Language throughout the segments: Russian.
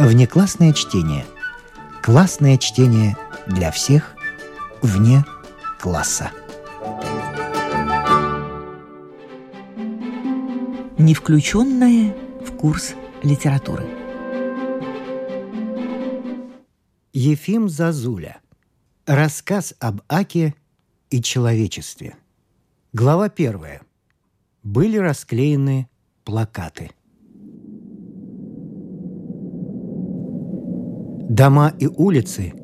Внеклассное чтение. Классное чтение для всех вне класса. Не включенное в курс литературы. Ефим Зазуля. Рассказ об Аке и человечестве. Глава первая. Были расклеены плакаты. Дома и улицы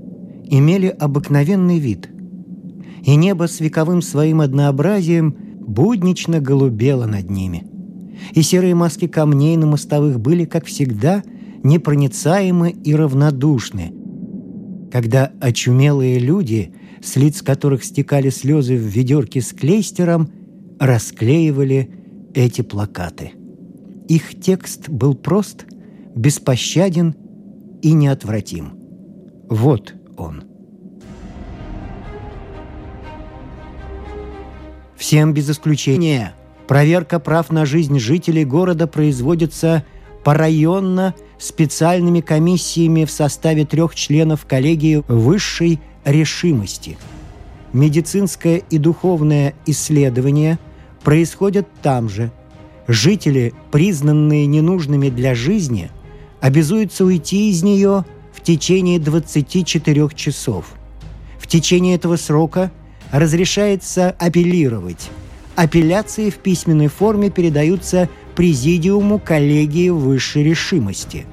имели обыкновенный вид, и небо с вековым своим однообразием буднично голубело над ними. И серые маски камней на мостовых были, как всегда, непроницаемы и равнодушны, когда очумелые люди, с лиц которых стекали слезы в ведерке с клейстером, расклеивали эти плакаты. Их текст был прост, беспощаден и неотвратим. Вот он. Всем без исключения проверка прав на жизнь жителей города производится порайонно специальными комиссиями в составе трех членов коллегии высшей решимости. Медицинское и духовное исследование происходят там же. Жители, признанные ненужными для жизни, обязуются уйти из нее в течение 24 часов. В течение этого срока разрешается апеллировать. Апелляции в письменной форме передаются Президиуму коллегии высшей решимости.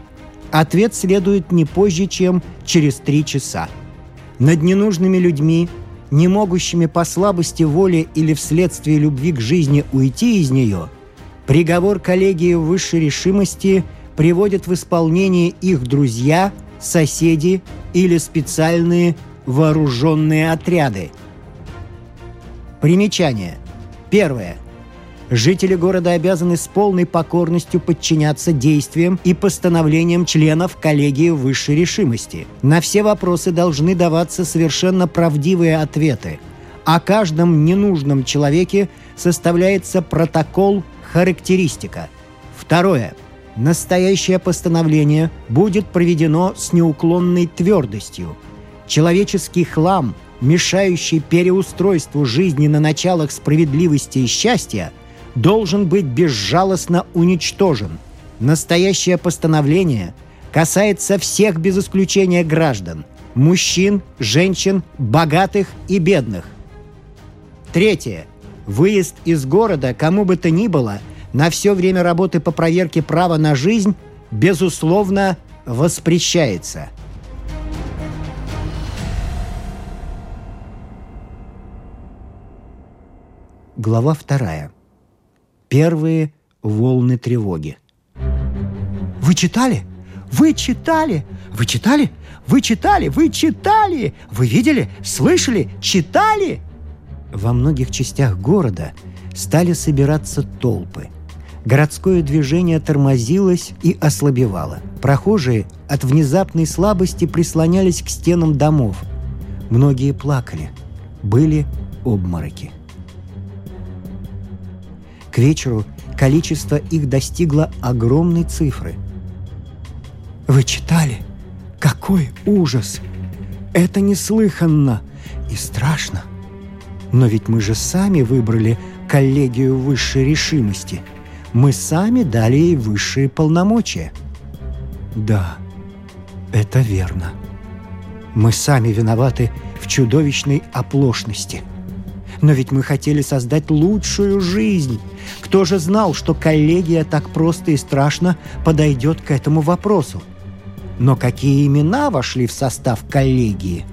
Ответ следует не позже, чем через три часа. Над ненужными людьми, не могущими по слабости воли или вследствие любви к жизни уйти из нее, приговор коллегии высшей решимости приводят в исполнение их друзья, соседи или специальные вооруженные отряды. Примечание. Первое. Жители города обязаны с полной покорностью подчиняться действиям и постановлениям членов коллегии высшей решимости. На все вопросы должны даваться совершенно правдивые ответы. О каждом ненужном человеке составляется протокол «Характеристика». Второе. Настоящее постановление будет проведено с неуклонной твердостью. Человеческий хлам, мешающий переустройству жизни на началах справедливости и счастья – должен быть безжалостно уничтожен. Настоящее постановление касается всех без исключения граждан – мужчин, женщин, богатых и бедных. Третье. Выезд из города кому бы то ни было на все время работы по проверке права на жизнь безусловно воспрещается. Глава вторая первые волны тревоги. «Вы читали? Вы читали? Вы читали? Вы читали? Вы читали? Вы видели? Слышали? Читали?» Во многих частях города стали собираться толпы. Городское движение тормозилось и ослабевало. Прохожие от внезапной слабости прислонялись к стенам домов. Многие плакали. Были обмороки – к вечеру количество их достигло огромной цифры. Вы читали? Какой ужас! Это неслыханно и страшно. Но ведь мы же сами выбрали коллегию высшей решимости. Мы сами дали ей высшие полномочия. Да, это верно. Мы сами виноваты в чудовищной оплошности – но ведь мы хотели создать лучшую жизнь. Кто же знал, что коллегия так просто и страшно подойдет к этому вопросу? Но какие имена вошли в состав коллегии?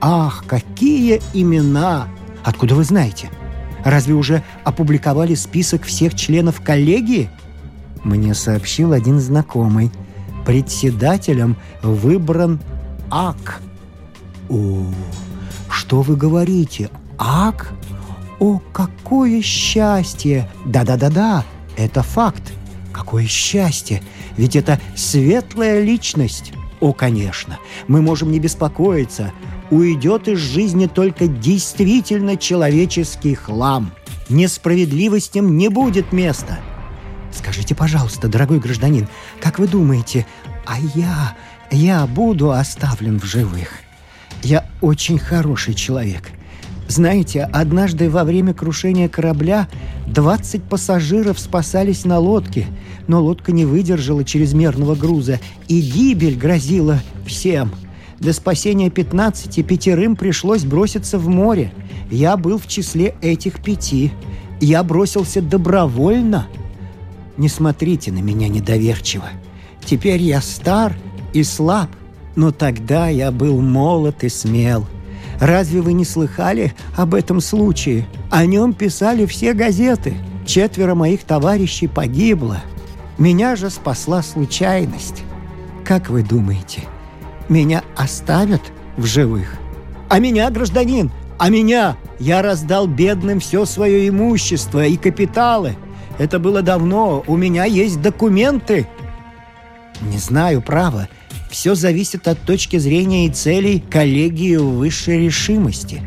Ах, какие имена! Откуда вы знаете? Разве уже опубликовали список всех членов коллегии? Мне сообщил один знакомый. Председателем выбран АК. О, что вы говорите? Ак? О, какое счастье! Да-да-да-да, это факт. Какое счастье! Ведь это светлая личность. О, конечно, мы можем не беспокоиться. Уйдет из жизни только действительно человеческий хлам. Несправедливостям не будет места. Скажите, пожалуйста, дорогой гражданин, как вы думаете, А я, я буду оставлен в живых. Я очень хороший человек. Знаете, однажды во время крушения корабля 20 пассажиров спасались на лодке, но лодка не выдержала чрезмерного груза, и гибель грозила всем. Для спасения 15 пятерым пришлось броситься в море. Я был в числе этих пяти. Я бросился добровольно. Не смотрите на меня недоверчиво. Теперь я стар и слаб, но тогда я был молод и смел. Разве вы не слыхали об этом случае? О нем писали все газеты. Четверо моих товарищей погибло. Меня же спасла случайность. Как вы думаете, меня оставят в живых? А меня, гражданин, а меня! Я раздал бедным все свое имущество и капиталы. Это было давно, у меня есть документы. Не знаю, право, все зависит от точки зрения и целей коллегии высшей решимости.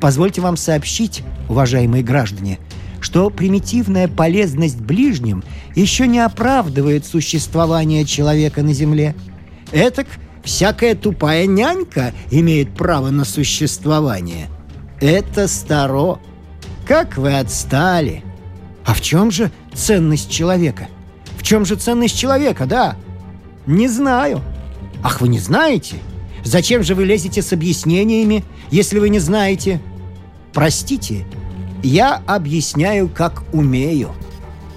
Позвольте вам сообщить, уважаемые граждане, что примитивная полезность ближним еще не оправдывает существование человека на Земле. Этак всякая тупая нянька имеет право на существование. Это старо. Как вы отстали! А в чем же ценность человека? В чем же ценность человека, да? Не знаю. Ах, вы не знаете? Зачем же вы лезете с объяснениями, если вы не знаете? Простите, я объясняю, как умею.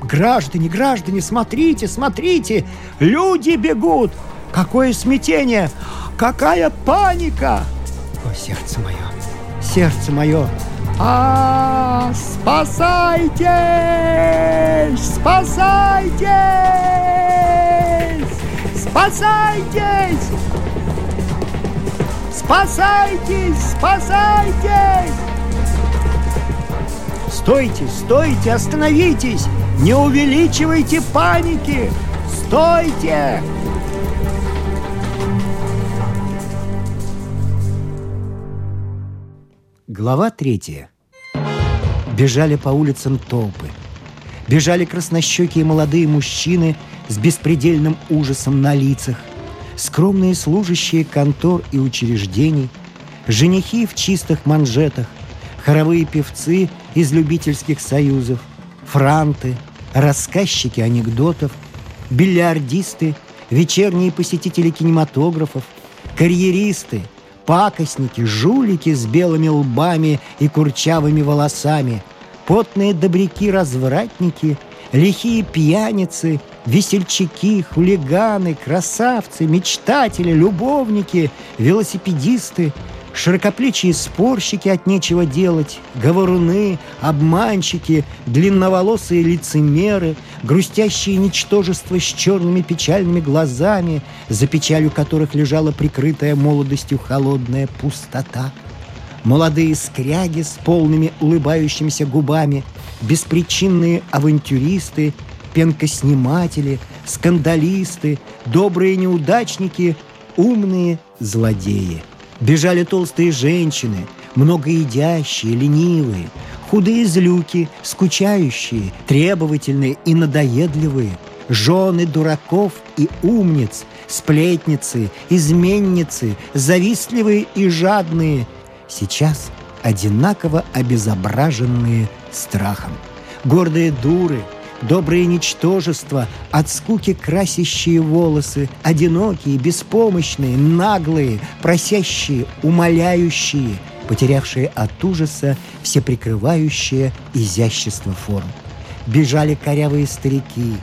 Граждане, граждане, смотрите, смотрите, люди бегут. Какое смятение, какая паника! О, сердце мое, сердце мое, а, спасайтесь! Спасайтесь! Спасайтесь! Спасайтесь! Спасайтесь! Стойте, стойте, остановитесь! Не увеличивайте паники! Стойте! Глава третья. Бежали по улицам толпы. Бежали краснощекие молодые мужчины – с беспредельным ужасом на лицах, скромные служащие контор и учреждений, женихи в чистых манжетах, хоровые певцы из любительских союзов, франты, рассказчики анекдотов, бильярдисты, вечерние посетители кинематографов, карьеристы, пакостники, жулики с белыми лбами и курчавыми волосами, потные добряки-развратники, лихие пьяницы – Весельчаки, хулиганы, красавцы, мечтатели, любовники, велосипедисты, широкоплечие спорщики от нечего делать, говоруны, обманщики, длинноволосые лицемеры, грустящие ничтожества с черными печальными глазами, за печалью которых лежала прикрытая молодостью холодная пустота. Молодые скряги с полными улыбающимися губами, беспричинные авантюристы — пенкосниматели, скандалисты, добрые неудачники, умные злодеи. Бежали толстые женщины, многоедящие, ленивые, худые злюки, скучающие, требовательные и надоедливые, жены дураков и умниц, сплетницы, изменницы, завистливые и жадные, сейчас одинаково обезображенные страхом. Гордые дуры – Добрые ничтожества, от скуки красящие волосы, одинокие, беспомощные, наглые, просящие, умоляющие, потерявшие от ужаса всеприкрывающее изящество форм. Бежали корявые старики,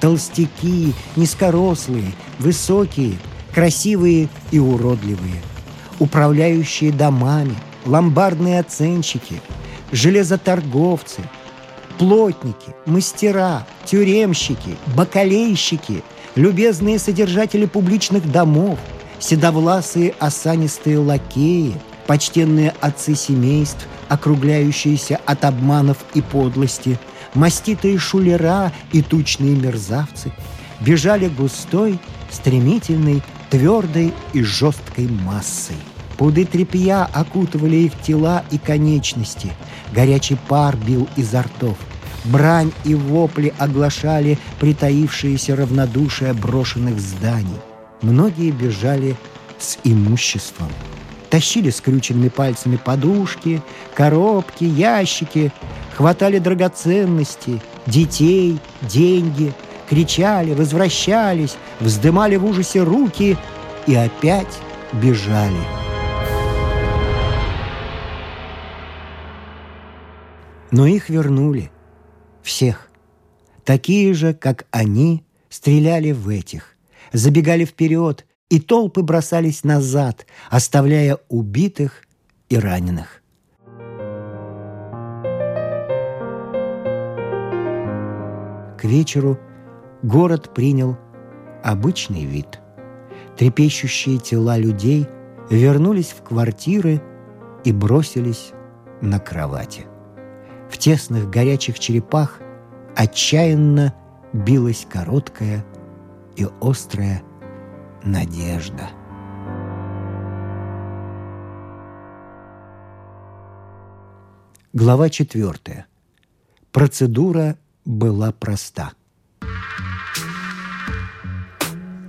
толстяки, низкорослые, высокие, красивые и уродливые, управляющие домами, ломбардные оценщики, железоторговцы – плотники, мастера, тюремщики, бакалейщики, любезные содержатели публичных домов, седовласые осанистые лакеи, почтенные отцы семейств, округляющиеся от обманов и подлости, маститые шулера и тучные мерзавцы, бежали густой, стремительной, твердой и жесткой массой. Пуды тряпья окутывали их тела и конечности. Горячий пар бил изо ртов. Брань и вопли оглашали притаившееся равнодушие брошенных зданий. многие бежали с имуществом. Тащили скрюченными пальцами подушки, коробки, ящики, хватали драгоценности, детей, деньги, кричали, возвращались, вздымали в ужасе руки и опять бежали. Но их вернули. Всех. Такие же, как они, стреляли в этих. Забегали вперед, и толпы бросались назад, оставляя убитых и раненых. К вечеру город принял обычный вид. Трепещущие тела людей вернулись в квартиры и бросились на кровати. В тесных горячих черепах отчаянно билась короткая и острая надежда. Глава четвертая. Процедура была проста.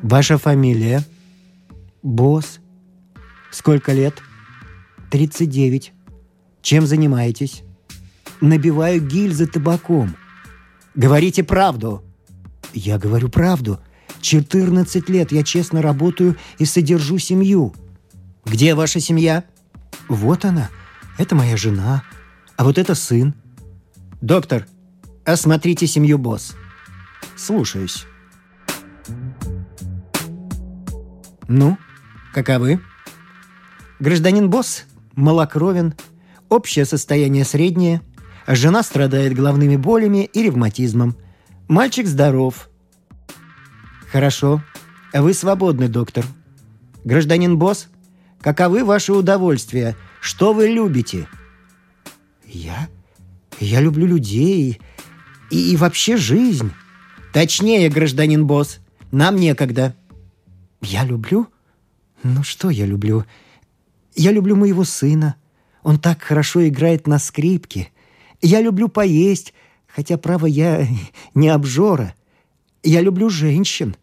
Ваша фамилия? Босс. Сколько лет? 39. Чем занимаетесь? Набиваю гильзы табаком. Говорите правду. Я говорю правду. 14 лет я честно работаю и содержу семью. Где ваша семья? Вот она. Это моя жена. А вот это сын. Доктор, осмотрите семью босс. Слушаюсь. Ну, каковы? Гражданин босс малокровен, общее состояние среднее, жена страдает головными болями и ревматизмом. Мальчик здоров. Хорошо. Вы свободны, доктор. Гражданин босс, каковы ваши удовольствия? Что вы любите? Я? Я люблю людей и, и вообще жизнь. Точнее, гражданин босс, нам некогда. Я люблю? Ну что я люблю? Я люблю моего сына. Он так хорошо играет на скрипке. Я люблю поесть, хотя, право, я не обжора. Я люблю женщин.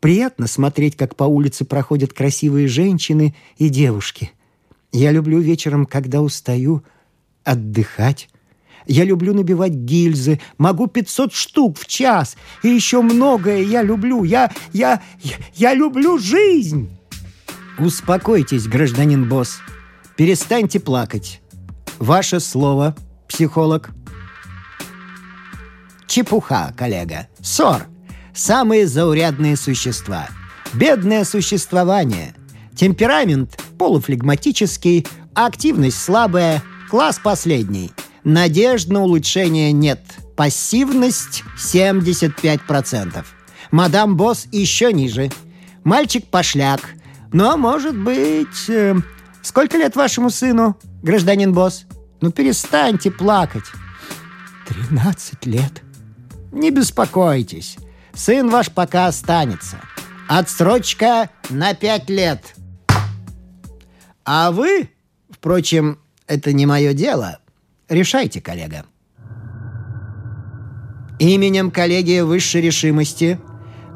Приятно смотреть, как по улице проходят красивые женщины и девушки. Я люблю вечером, когда устаю, отдыхать. Я люблю набивать гильзы, могу 500 штук в час. И еще многое я люблю. Я, я, я, я люблю жизнь. Успокойтесь, гражданин босс. Перестаньте плакать. Ваше слово, психолог. Чепуха, коллега. Ссор. Самые заурядные существа. Бедное существование. Темперамент полуфлегматический, активность слабая, класс последний. Надежд на улучшение нет. Пассивность 75%. Мадам Босс еще ниже. Мальчик пошляк. Но, может быть... Э, сколько лет вашему сыну, гражданин Босс? Ну, перестаньте плакать. Тринадцать лет. Не беспокойтесь. Сын ваш пока останется. Отсрочка на пять лет. А вы, впрочем, это не мое дело. Решайте, коллега. Именем коллегии высшей решимости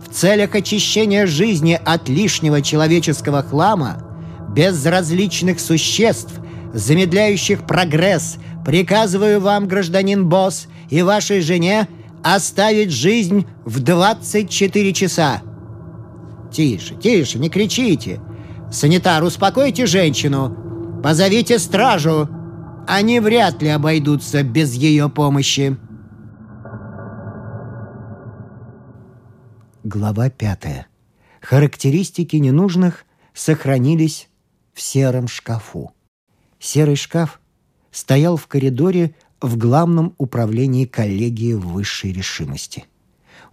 в целях очищения жизни от лишнего человеческого хлама, безразличных существ, замедляющих прогресс, приказываю вам, гражданин босс, и вашей жене оставить жизнь в 24 часа. Тише, тише, не кричите. Санитар, успокойте женщину. Позовите стражу. Они вряд ли обойдутся без ее помощи. Глава пятая. Характеристики ненужных сохранились в сером шкафу. Серый шкаф стоял в коридоре в главном управлении коллегии высшей решимости.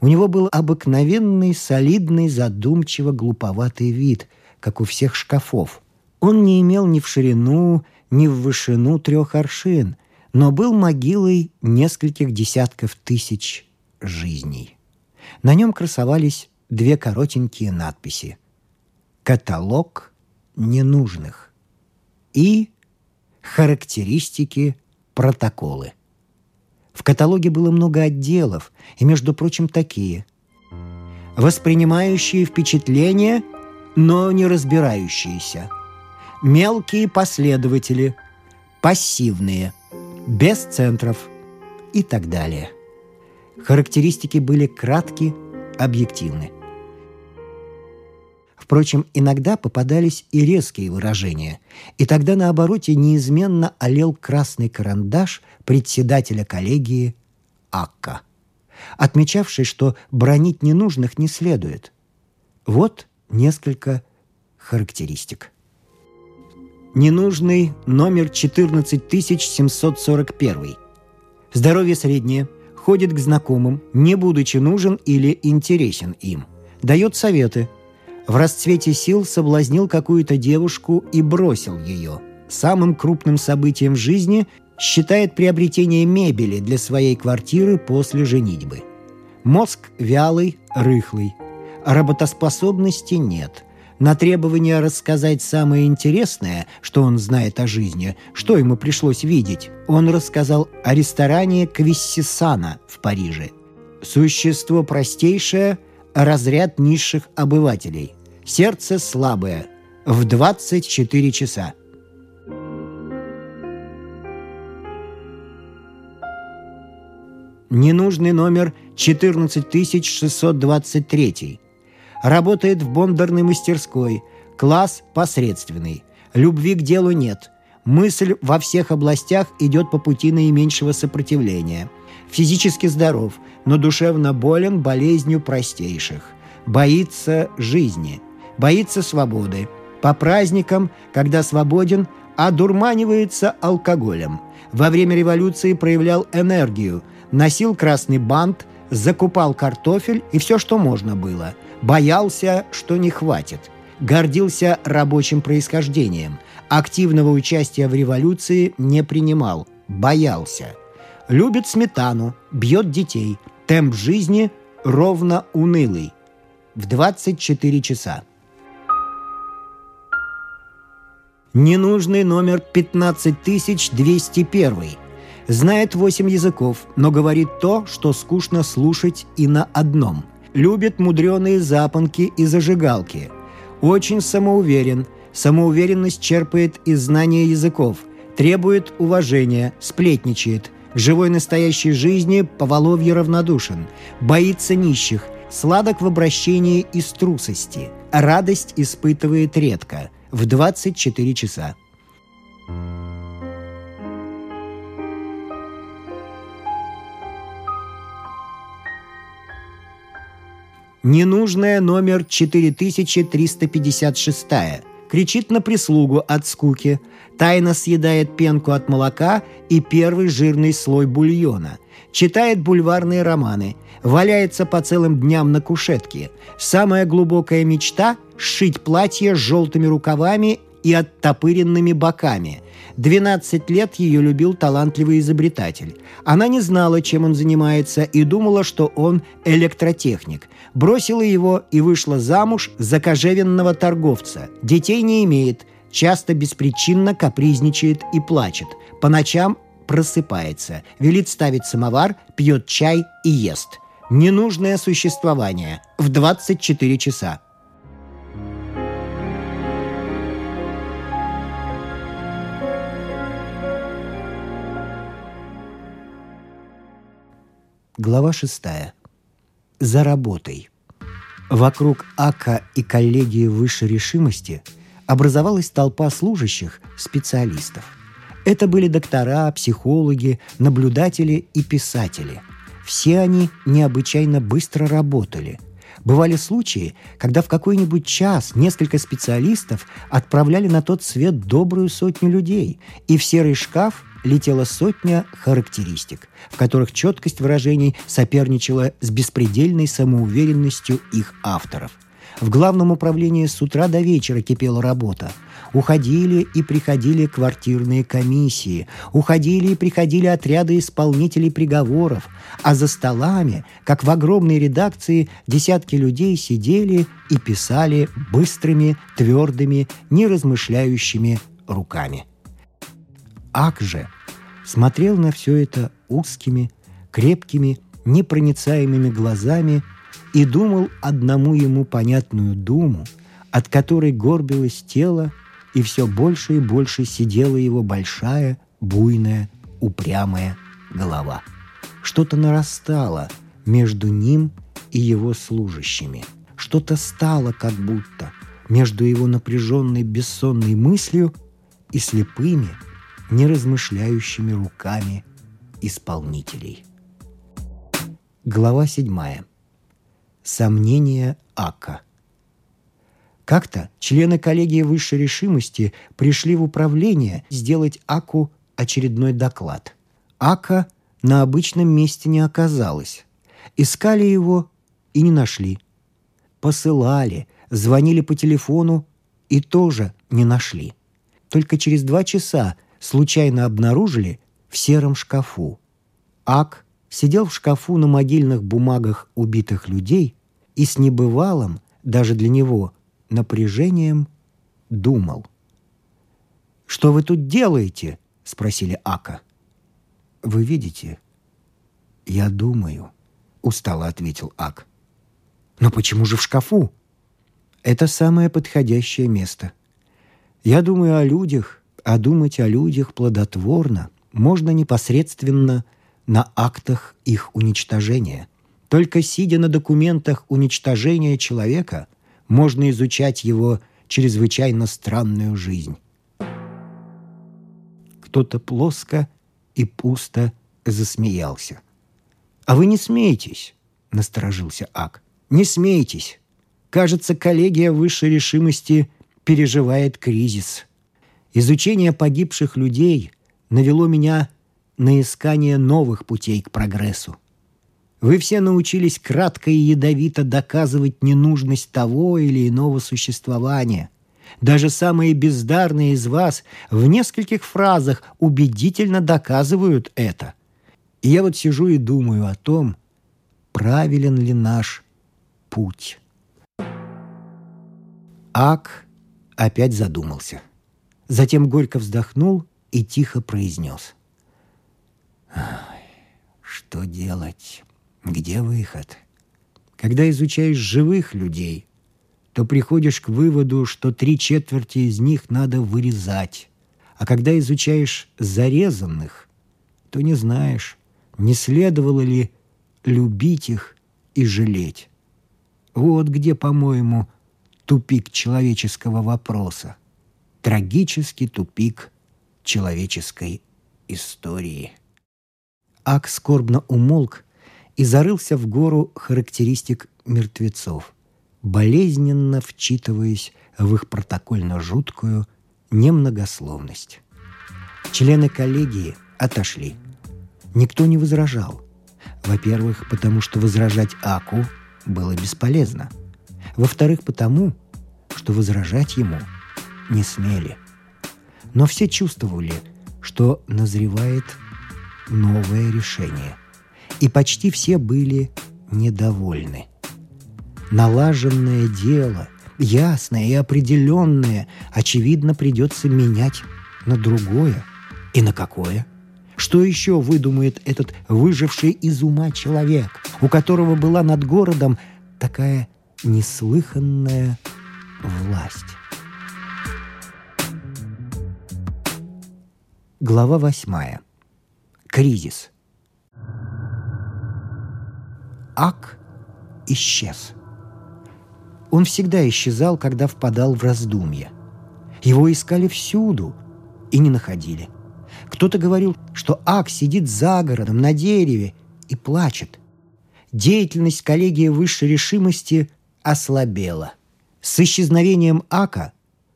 У него был обыкновенный, солидный, задумчиво глуповатый вид, как у всех шкафов. Он не имел ни в ширину, ни в вышину трех аршин, но был могилой нескольких десятков тысяч жизней. На нем красовались две коротенькие надписи. «Каталог ненужных» и «Характеристики протоколы. В каталоге было много отделов, и, между прочим, такие. Воспринимающие впечатления но не разбирающиеся. Мелкие последователи, пассивные, без центров и так далее. Характеристики были кратки, объективны. Впрочем, иногда попадались и резкие выражения, и тогда на обороте неизменно олел красный карандаш председателя коллегии Акка, отмечавший, что бронить ненужных не следует. Вот несколько характеристик. Ненужный номер 14741. Здоровье среднее, ходит к знакомым, не будучи нужен или интересен им. Дает советы – в расцвете сил соблазнил какую-то девушку и бросил ее. Самым крупным событием в жизни считает приобретение мебели для своей квартиры после женитьбы. Мозг вялый, рыхлый. Работоспособности нет. На требование рассказать самое интересное, что он знает о жизни, что ему пришлось видеть, он рассказал о ресторане Квиссисана в Париже. Существо простейшее – разряд низших обывателей. Сердце слабое. В 24 часа. Ненужный номер 14623. Работает в бондарной мастерской. Класс посредственный. Любви к делу нет. Мысль во всех областях идет по пути наименьшего сопротивления. Физически здоров, но душевно болен болезнью простейших. Боится жизни, боится свободы. По праздникам, когда свободен, одурманивается алкоголем. Во время революции проявлял энергию, носил красный бант, закупал картофель и все, что можно было. Боялся, что не хватит. Гордился рабочим происхождением. Активного участия в революции не принимал. Боялся. Любит сметану, бьет детей – Темп жизни ровно унылый. В 24 часа. Ненужный номер 15201. Знает 8 языков, но говорит то, что скучно слушать и на одном. Любит мудреные запонки и зажигалки. Очень самоуверен. Самоуверенность черпает из знания языков. Требует уважения, сплетничает – к живой настоящей жизни Поволовье равнодушен, боится нищих, сладок в обращении из трусости, радость испытывает редко, в 24 часа. Ненужная номер 4356 кричит на прислугу от скуки, тайно съедает пенку от молока и первый жирный слой бульона, читает бульварные романы, валяется по целым дням на кушетке. Самая глубокая мечта – сшить платье с желтыми рукавами и оттопыренными боками. 12 лет ее любил талантливый изобретатель. Она не знала, чем он занимается, и думала, что он электротехник. Бросила его и вышла замуж за кожевенного торговца. Детей не имеет, часто беспричинно капризничает и плачет. По ночам просыпается, велит ставить самовар, пьет чай и ест. Ненужное существование в 24 часа. Глава шестая. За работой. Вокруг АКа и коллегии высшей решимости образовалась толпа служащих, специалистов. Это были доктора, психологи, наблюдатели и писатели. Все они необычайно быстро работали. Бывали случаи, когда в какой-нибудь час несколько специалистов отправляли на тот свет добрую сотню людей, и в серый шкаф летела сотня характеристик, в которых четкость выражений соперничала с беспредельной самоуверенностью их авторов. В главном управлении с утра до вечера кипела работа. Уходили и приходили квартирные комиссии, уходили и приходили отряды исполнителей приговоров, а за столами, как в огромной редакции, десятки людей сидели и писали быстрыми, твердыми, неразмышляющими руками – Ак же смотрел на все это узкими, крепкими, непроницаемыми глазами и думал одному ему понятную думу, от которой горбилось тело, и все больше и больше сидела его большая, буйная, упрямая голова. Что-то нарастало между ним и его служащими. Что-то стало как будто между его напряженной бессонной мыслью и слепыми, неразмышляющими руками исполнителей. Глава седьмая. Сомнения Ака. Как-то члены коллегии высшей решимости пришли в управление сделать Аку очередной доклад. Ака на обычном месте не оказалось. Искали его и не нашли. Посылали, звонили по телефону и тоже не нашли. Только через два часа случайно обнаружили в сером шкафу. Ак сидел в шкафу на могильных бумагах убитых людей и с небывалым, даже для него, напряжением думал. «Что вы тут делаете?» — спросили Ака. «Вы видите?» «Я думаю», — устало ответил Ак. «Но почему же в шкафу?» «Это самое подходящее место. Я думаю о людях, а думать о людях плодотворно можно непосредственно на актах их уничтожения. Только сидя на документах уничтожения человека, можно изучать его чрезвычайно странную жизнь. Кто-то плоско и пусто засмеялся. «А вы не смейтесь!» — насторожился Ак. «Не смейтесь! Кажется, коллегия высшей решимости переживает кризис. Изучение погибших людей навело меня на искание новых путей к прогрессу. Вы все научились кратко и ядовито доказывать ненужность того или иного существования. Даже самые бездарные из вас в нескольких фразах убедительно доказывают это. И я вот сижу и думаю о том, правилен ли наш путь. Ак опять задумался. Затем горько вздохнул и тихо произнес. «Что делать? Где выход? Когда изучаешь живых людей, то приходишь к выводу, что три четверти из них надо вырезать. А когда изучаешь зарезанных, то не знаешь, не следовало ли любить их и жалеть. Вот где, по-моему, тупик человеческого вопроса. Трагический тупик человеческой истории. Ак скорбно умолк и зарылся в гору характеристик мертвецов, болезненно вчитываясь в их протокольно жуткую немногословность. Члены коллегии отошли. Никто не возражал. Во-первых, потому что возражать Аку было бесполезно. Во-вторых, потому, что возражать ему не смели. Но все чувствовали, что назревает новое решение. И почти все были недовольны. Налаженное дело, ясное и определенное, очевидно, придется менять на другое. И на какое? Что еще выдумает этот выживший из ума человек, у которого была над городом такая неслыханная власть? Глава восьмая. Кризис. Ак исчез. Он всегда исчезал, когда впадал в раздумья. Его искали всюду и не находили. Кто-то говорил, что Ак сидит за городом на дереве и плачет. Деятельность коллегии высшей решимости ослабела. С исчезновением Ака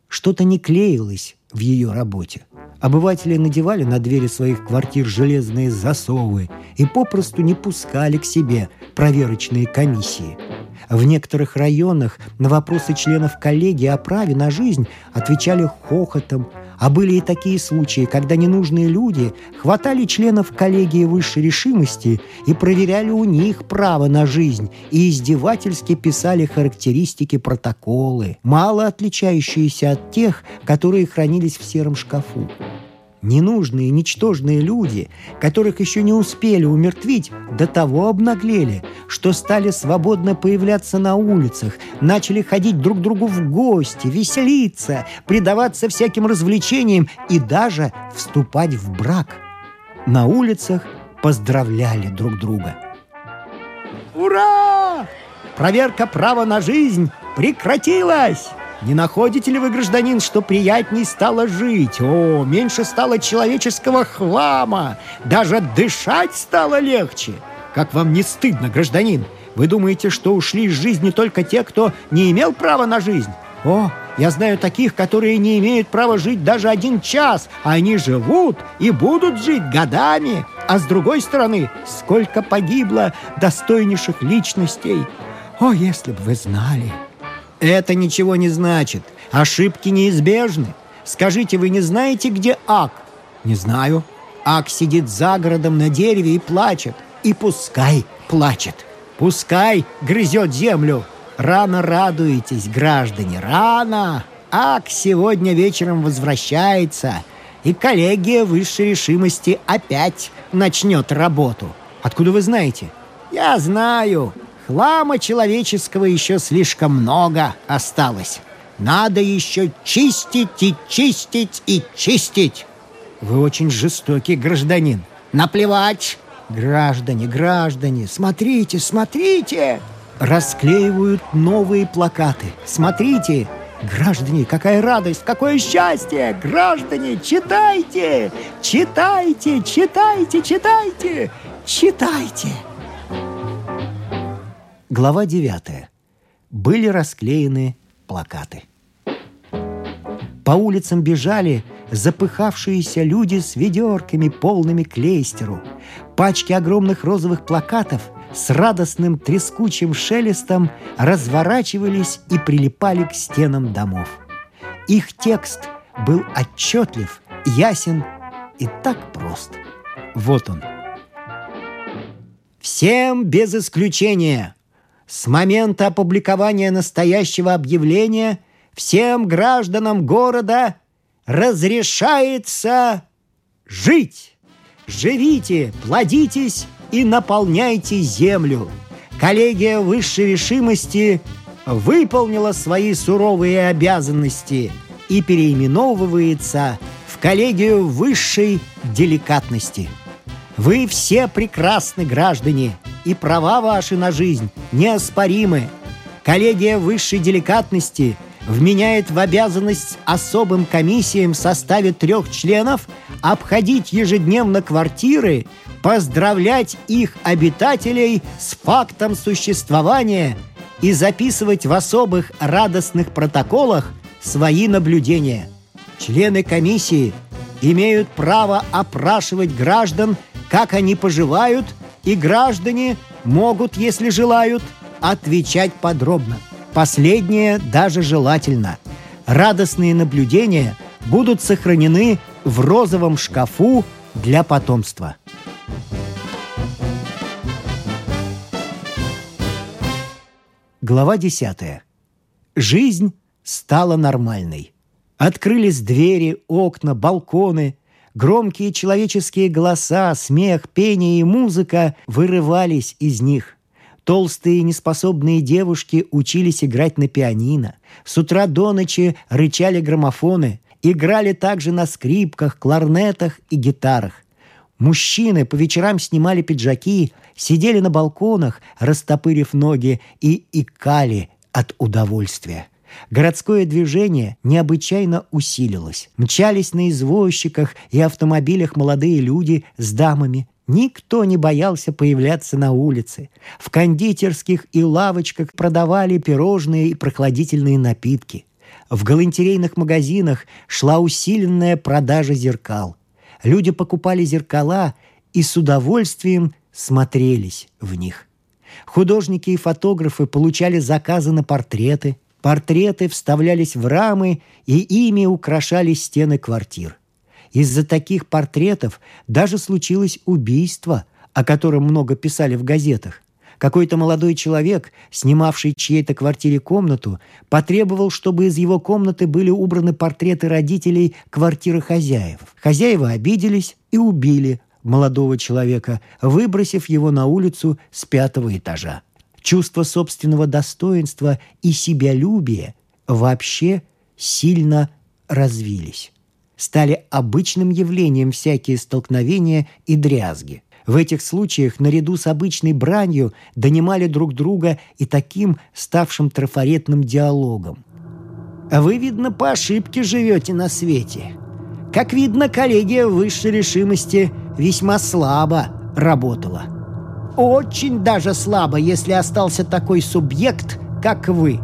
что-то не клеилось в ее работе. Обыватели надевали на двери своих квартир железные засовы и попросту не пускали к себе проверочные комиссии. В некоторых районах на вопросы членов коллегии о праве на жизнь отвечали хохотом, а были и такие случаи, когда ненужные люди хватали членов коллегии высшей решимости и проверяли у них право на жизнь и издевательски писали характеристики протоколы, мало отличающиеся от тех, которые хранились в сером шкафу. Ненужные, ничтожные люди, которых еще не успели умертвить, до того обнаглели, что стали свободно появляться на улицах, начали ходить друг к другу в гости, веселиться, предаваться всяким развлечениям и даже вступать в брак. На улицах поздравляли друг друга. Ура! Проверка права на жизнь прекратилась! Не находите ли вы, гражданин, что приятней стало жить? О, меньше стало человеческого хлама. Даже дышать стало легче. Как вам не стыдно, гражданин? Вы думаете, что ушли из жизни только те, кто не имел права на жизнь? О, я знаю таких, которые не имеют права жить даже один час, а они живут и будут жить годами. А с другой стороны, сколько погибло достойнейших личностей. О, если бы вы знали! Это ничего не значит. Ошибки неизбежны. Скажите, вы не знаете, где Ак? Не знаю. Ак сидит за городом на дереве и плачет. И пускай плачет. Пускай грызет землю. Рано радуетесь, граждане, рано. Ак сегодня вечером возвращается, и коллегия высшей решимости опять начнет работу. Откуда вы знаете? Я знаю. Хлама человеческого еще слишком много осталось. Надо еще чистить и чистить и чистить. Вы очень жестокий гражданин. Наплевать. Граждане, граждане, смотрите, смотрите. Расклеивают новые плакаты. Смотрите, Граждане, какая радость, какое счастье! Граждане, читайте! Читайте, читайте, читайте! Читайте! Глава 9. Были расклеены плакаты. По улицам бежали запыхавшиеся люди с ведерками, полными клейстеру. Пачки огромных розовых плакатов с радостным трескучим шелестом разворачивались и прилипали к стенам домов. Их текст был отчетлив, ясен и так прост. Вот он. Всем без исключения – с момента опубликования настоящего объявления всем гражданам города разрешается жить. Живите, плодитесь и наполняйте землю. Коллегия высшей решимости выполнила свои суровые обязанности и переименовывается в коллегию высшей деликатности. Вы все прекрасны, граждане – и права ваши на жизнь неоспоримы. Коллегия высшей деликатности вменяет в обязанность особым комиссиям в составе трех членов обходить ежедневно квартиры, поздравлять их обитателей с фактом существования и записывать в особых радостных протоколах свои наблюдения. Члены комиссии имеют право опрашивать граждан, как они поживают – и граждане могут, если желают, отвечать подробно. Последнее даже желательно. Радостные наблюдения будут сохранены в розовом шкафу для потомства. Глава 10. Жизнь стала нормальной. Открылись двери, окна, балконы – Громкие человеческие голоса, смех, пение и музыка вырывались из них. Толстые неспособные девушки учились играть на пианино. С утра до ночи рычали граммофоны. Играли также на скрипках, кларнетах и гитарах. Мужчины по вечерам снимали пиджаки, сидели на балконах, растопырив ноги, и икали от удовольствия. Городское движение необычайно усилилось. Мчались на извозчиках и автомобилях молодые люди с дамами. Никто не боялся появляться на улице. В кондитерских и лавочках продавали пирожные и прохладительные напитки. В галантерейных магазинах шла усиленная продажа зеркал. Люди покупали зеркала и с удовольствием смотрелись в них. Художники и фотографы получали заказы на портреты – Портреты вставлялись в рамы, и ими украшали стены квартир. Из-за таких портретов даже случилось убийство, о котором много писали в газетах. Какой-то молодой человек, снимавший чьей-то квартире комнату, потребовал, чтобы из его комнаты были убраны портреты родителей квартиры хозяев. Хозяева обиделись и убили молодого человека, выбросив его на улицу с пятого этажа. Чувство собственного достоинства и себялюбия вообще сильно развились. Стали обычным явлением всякие столкновения и дрязги. В этих случаях наряду с обычной бранью донимали друг друга и таким ставшим трафаретным диалогом. «А вы, видно, по ошибке живете на свете. Как видно, коллегия высшей решимости весьма слабо работала. Очень даже слабо, если остался такой субъект, как вы».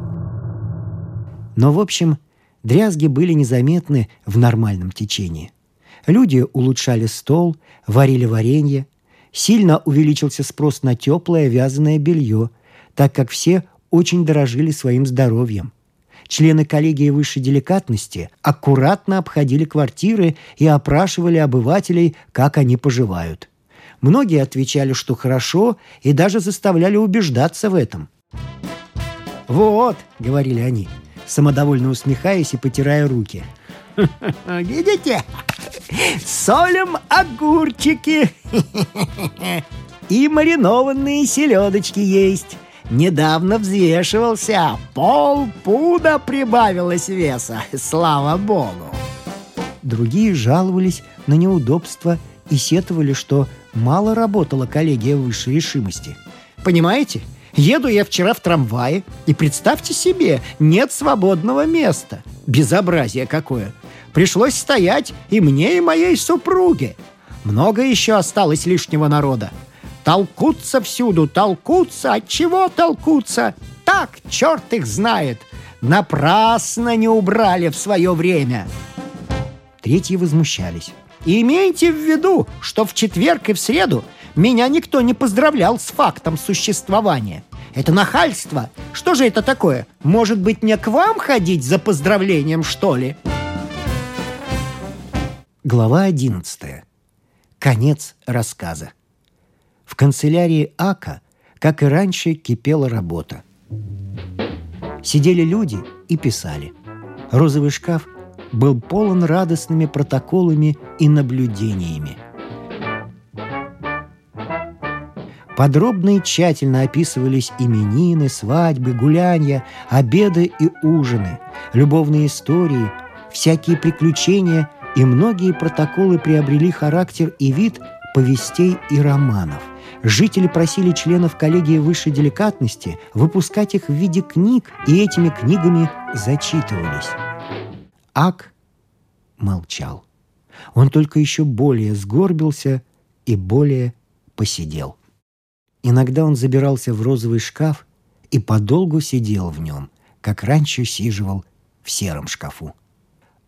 Но, в общем, дрязги были незаметны в нормальном течении. Люди улучшали стол, варили варенье, Сильно увеличился спрос на теплое вязаное белье, так как все очень дорожили своим здоровьем. Члены коллегии высшей деликатности аккуратно обходили квартиры и опрашивали обывателей, как они поживают. Многие отвечали, что хорошо, и даже заставляли убеждаться в этом. «Вот», — говорили они, самодовольно усмехаясь и потирая руки. «Видите? Солим огурчики. И маринованные селедочки есть. Недавно взвешивался. Полпуда прибавилось веса. Слава богу. Другие жаловались на неудобства и сетовали, что мало работала коллегия высшей решимости. Понимаете? Еду я вчера в трамвае, и представьте себе, нет свободного места. Безобразие какое. Пришлось стоять и мне, и моей супруге. Много еще осталось лишнего народа. Толкутся всюду, толкутся. От чего толкутся? Так, черт их знает. Напрасно не убрали в свое время. Третьи возмущались. И имейте в виду, что в четверг и в среду меня никто не поздравлял с фактом существования. Это нахальство. Что же это такое? Может быть, мне к вам ходить за поздравлением, что ли?» Глава 11. Конец рассказа. В канцелярии Ака, как и раньше, кипела работа. Сидели люди и писали. Розовый шкаф был полон радостными протоколами и наблюдениями. Подробно и тщательно описывались именины, свадьбы, гулянья, обеды и ужины, любовные истории, всякие приключения – и многие протоколы приобрели характер и вид повестей и романов. Жители просили членов коллегии высшей деликатности выпускать их в виде книг, и этими книгами зачитывались. Ак молчал. Он только еще более сгорбился и более посидел. Иногда он забирался в розовый шкаф и подолгу сидел в нем, как раньше сиживал в сером шкафу.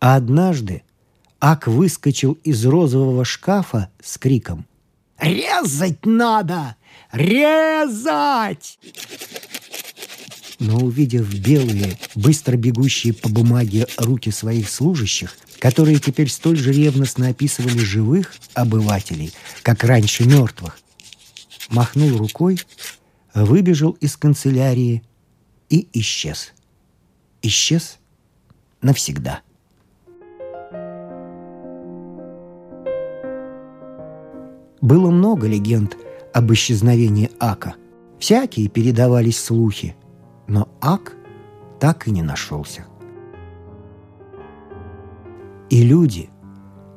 А однажды Ак выскочил из розового шкафа с криком «Резать надо! Резать!» Но увидев белые, быстро бегущие по бумаге руки своих служащих, которые теперь столь же ревностно описывали живых обывателей, как раньше мертвых, махнул рукой, выбежал из канцелярии и исчез. Исчез навсегда. Было много легенд об исчезновении Ака. Всякие передавались слухи, но Ак так и не нашелся. И люди,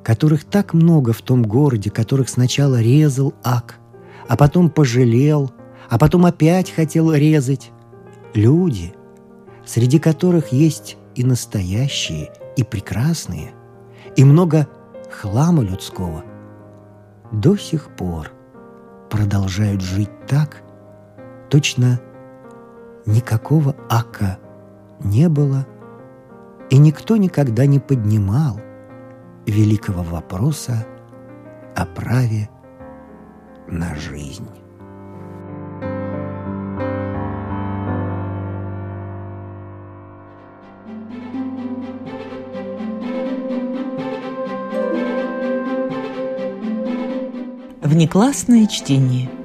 которых так много в том городе, которых сначала резал Ак, а потом пожалел, а потом опять хотел резать, люди, среди которых есть и настоящие, и прекрасные, и много хлама людского, до сих пор продолжают жить так, точно никакого ака не было, и никто никогда не поднимал великого вопроса о праве на жизнь. Внеклассное чтение.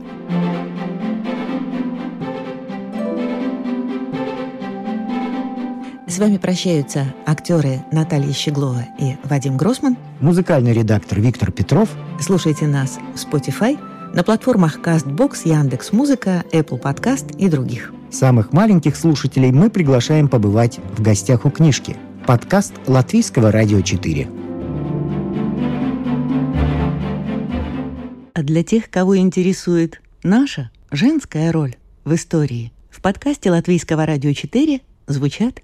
С вами прощаются актеры Наталья Щеглова и Вадим Гросман. Музыкальный редактор Виктор Петров. Слушайте нас в Spotify, на платформах CastBox, Яндекс.Музыка, Apple Podcast и других. Самых маленьких слушателей мы приглашаем побывать в гостях у книжки. Подкаст Латвийского радио 4. А для тех, кого интересует наша женская роль в истории, в подкасте Латвийского радио 4 звучат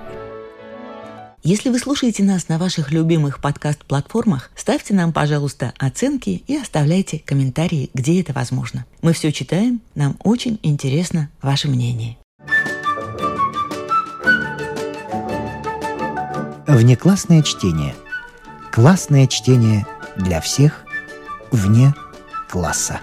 Если вы слушаете нас на ваших любимых подкаст-платформах, ставьте нам, пожалуйста, оценки и оставляйте комментарии, где это возможно. Мы все читаем, нам очень интересно ваше мнение. Внеклассное чтение. Классное чтение для всех вне класса.